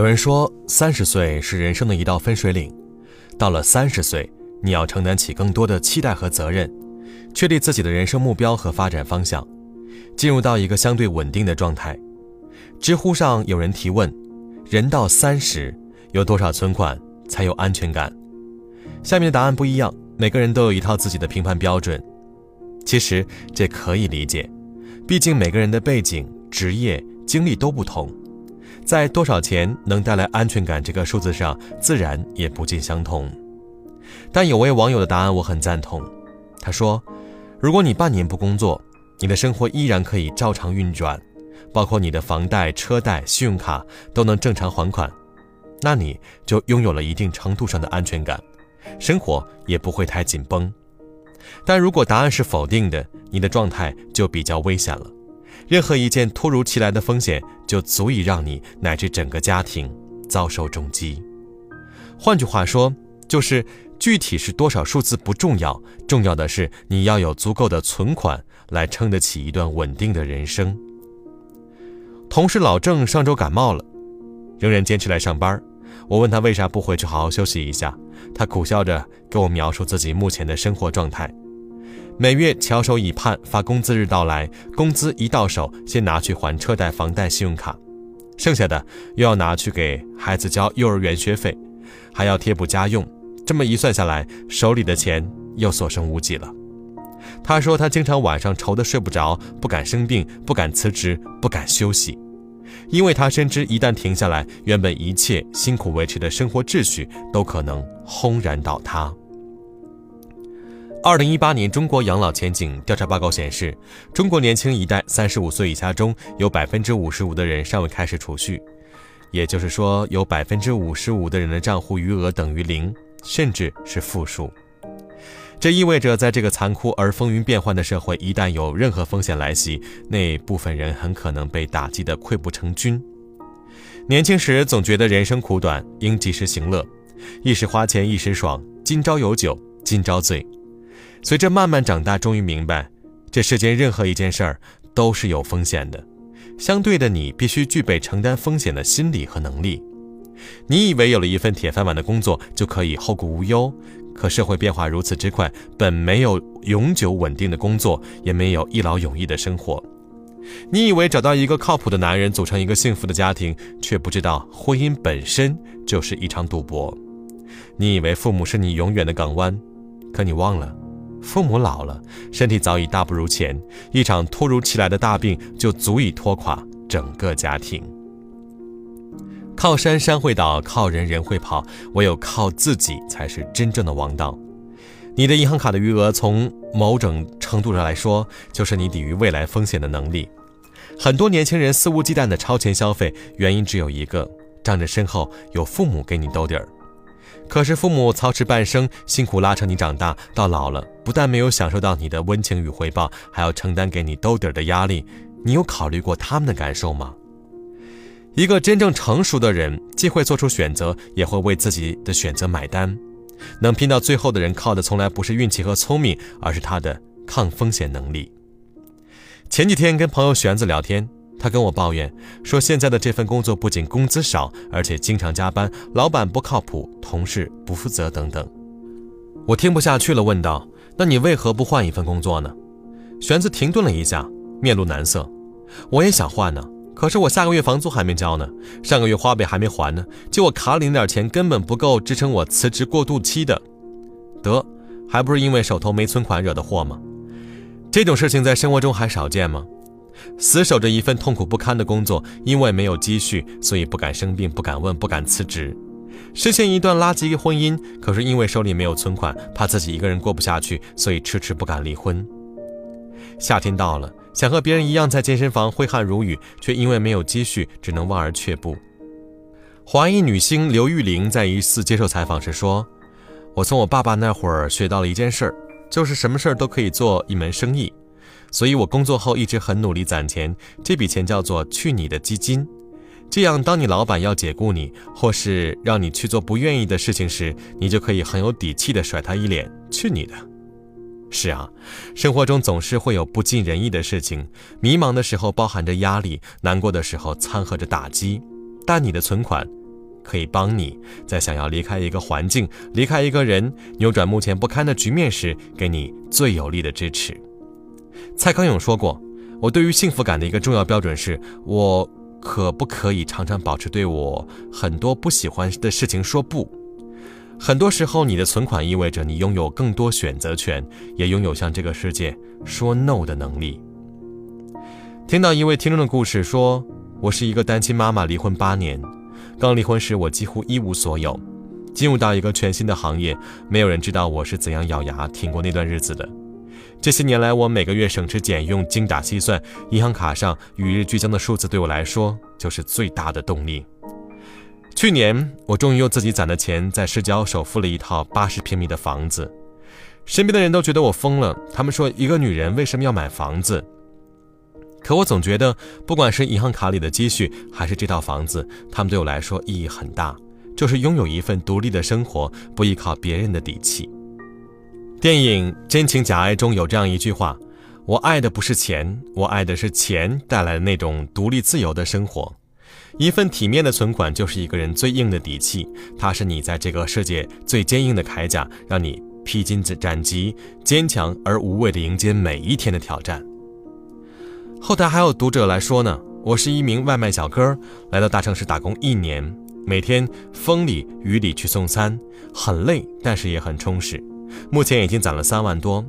有人说，三十岁是人生的一道分水岭，到了三十岁，你要承担起更多的期待和责任，确立自己的人生目标和发展方向，进入到一个相对稳定的状态。知乎上有人提问：人到三十，有多少存款才有安全感？下面的答案不一样，每个人都有一套自己的评判标准。其实这可以理解，毕竟每个人的背景、职业、经历都不同。在多少钱能带来安全感这个数字上，自然也不尽相同。但有位网友的答案我很赞同，他说：“如果你半年不工作，你的生活依然可以照常运转，包括你的房贷、车贷、信用卡都能正常还款，那你就拥有了一定程度上的安全感，生活也不会太紧绷。但如果答案是否定的，你的状态就比较危险了。”任何一件突如其来的风险，就足以让你乃至整个家庭遭受重击。换句话说，就是具体是多少数字不重要，重要的是你要有足够的存款来撑得起一段稳定的人生。同事老郑上周感冒了，仍然坚持来上班。我问他为啥不回去好好休息一下，他苦笑着给我描述自己目前的生活状态。每月翘首以盼，发工资日到来，工资一到手，先拿去还车贷、房贷、信用卡，剩下的又要拿去给孩子交幼儿园学费，还要贴补家用。这么一算下来，手里的钱又所剩无几了。他说他经常晚上愁得睡不着，不敢生病，不敢辞职，不敢休息，因为他深知一旦停下来，原本一切辛苦维持的生活秩序都可能轰然倒塌。二零一八年中国养老前景调查报告显示，中国年轻一代三十五岁以下中有百分之五十五的人尚未开始储蓄，也就是说，有百分之五十五的人的账户余额等于零，甚至是负数。这意味着，在这个残酷而风云变幻的社会，一旦有任何风险来袭，那部分人很可能被打击得溃不成军。年轻时总觉得人生苦短，应及时行乐，一时花钱一时爽，今朝有酒今朝醉。随着慢慢长大，终于明白，这世间任何一件事儿都是有风险的。相对的，你必须具备承担风险的心理和能力。你以为有了一份铁饭碗的工作就可以后顾无忧，可社会变化如此之快，本没有永久稳定的工作，也没有一劳永逸的生活。你以为找到一个靠谱的男人，组成一个幸福的家庭，却不知道婚姻本身就是一场赌博。你以为父母是你永远的港湾，可你忘了。父母老了，身体早已大不如前，一场突如其来的大病就足以拖垮整个家庭。靠山山会倒，靠人人会跑，唯有靠自己才是真正的王道。你的银行卡的余额，从某种程度上来说，就是你抵御未来风险的能力。很多年轻人肆无忌惮的超前消费，原因只有一个：仗着身后有父母给你兜底儿。可是父母操持半生，辛苦拉扯你长大，到老了，不但没有享受到你的温情与回报，还要承担给你兜底的压力。你有考虑过他们的感受吗？一个真正成熟的人，既会做出选择，也会为自己的选择买单。能拼到最后的人，靠的从来不是运气和聪明，而是他的抗风险能力。前几天跟朋友玄子聊天。他跟我抱怨说，现在的这份工作不仅工资少，而且经常加班，老板不靠谱，同事不负责等等。我听不下去了，问道：“那你为何不换一份工作呢？”玄子停顿了一下，面露难色。我也想换呢，可是我下个月房租还没交呢，上个月花呗还没还呢，就我卡里那点钱根本不够支撑我辞职过渡期的。得，还不是因为手头没存款惹的祸吗？这种事情在生活中还少见吗？死守着一份痛苦不堪的工作，因为没有积蓄，所以不敢生病，不敢问，不敢辞职。实现一段垃圾婚姻，可是因为手里没有存款，怕自己一个人过不下去，所以迟迟不敢离婚。夏天到了，想和别人一样在健身房挥汗如雨，却因为没有积蓄，只能望而却步。华裔女星刘玉玲在一次接受采访时说：“我从我爸爸那会儿学到了一件事儿，就是什么事儿都可以做一门生意。”所以，我工作后一直很努力攒钱，这笔钱叫做“去你的基金”。这样，当你老板要解雇你，或是让你去做不愿意的事情时，你就可以很有底气地甩他一脸“去你的”。是啊，生活中总是会有不尽人意的事情，迷茫的时候包含着压力，难过的时候掺和着打击。但你的存款可以帮你在想要离开一个环境、离开一个人、扭转目前不堪的局面时，给你最有力的支持。蔡康永说过：“我对于幸福感的一个重要标准是，我可不可以常常保持对我很多不喜欢的事情说不。很多时候，你的存款意味着你拥有更多选择权，也拥有向这个世界说 no 的能力。”听到一位听众的故事，说：“我是一个单亲妈妈，离婚八年。刚离婚时，我几乎一无所有。进入到一个全新的行业，没有人知道我是怎样咬牙挺过那段日子的。这些年来，我每个月省吃俭用，精打细算，银行卡上与日俱增的数字对我来说就是最大的动力。去年，我终于用自己攒的钱在市郊首付了一套八十平米的房子。身边的人都觉得我疯了，他们说一个女人为什么要买房子？”可我总觉得，不管是银行卡里的积蓄，还是这套房子，他们对我来说意义很大，就是拥有一份独立的生活，不依靠别人的底气。电影《真情假爱》中有这样一句话：“我爱的不是钱，我爱的是钱带来的那种独立自由的生活。一份体面的存款，就是一个人最硬的底气，它是你在这个世界最坚硬的铠甲，让你披荆斩棘，坚强而无畏地迎接每一天的挑战。”后台还有读者来说呢，我是一名外卖小哥，来到大城市打工一年，每天风里雨里去送餐，很累，但是也很充实。目前已经攒了三万多。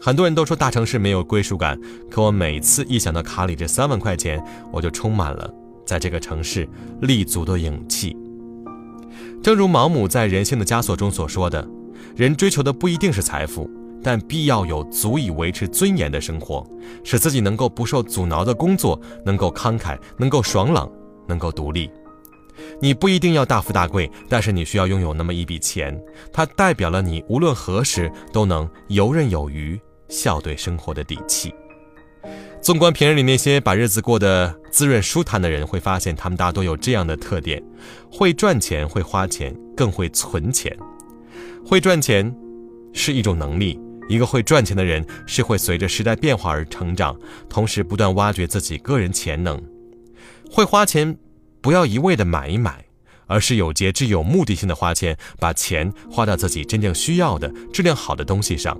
很多人都说大城市没有归属感，可我每次一想到卡里这三万块钱，我就充满了在这个城市立足的勇气。正如毛姆在《人性的枷锁》中所说的，人追求的不一定是财富。但必要有足以维持尊严的生活，使自己能够不受阻挠的工作，能够慷慨，能够爽朗，能够独立。你不一定要大富大贵，但是你需要拥有那么一笔钱，它代表了你无论何时都能游刃有余、笑对生活的底气。纵观平日里那些把日子过得滋润舒坦的人，会发现他们大多有这样的特点：会赚钱，会花钱，更会存钱。会赚钱是一种能力。一个会赚钱的人是会随着时代变化而成长，同时不断挖掘自己个人潜能。会花钱，不要一味的买一买，而是有节制、有目的性的花钱，把钱花到自己真正需要的、质量好的东西上。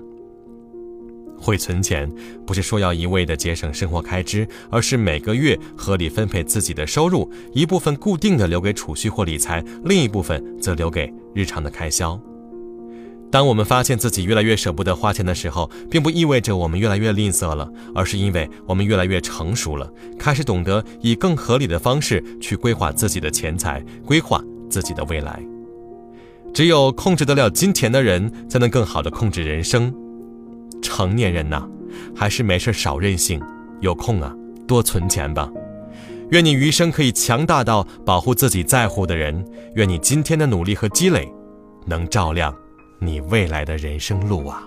会存钱，不是说要一味的节省生活开支，而是每个月合理分配自己的收入，一部分固定的留给储蓄或理财，另一部分则留给日常的开销。当我们发现自己越来越舍不得花钱的时候，并不意味着我们越来越吝啬了，而是因为我们越来越成熟了，开始懂得以更合理的方式去规划自己的钱财，规划自己的未来。只有控制得了金钱的人，才能更好的控制人生。成年人呐，还是没事少任性，有空啊多存钱吧。愿你余生可以强大到保护自己在乎的人，愿你今天的努力和积累，能照亮。你未来的人生路啊！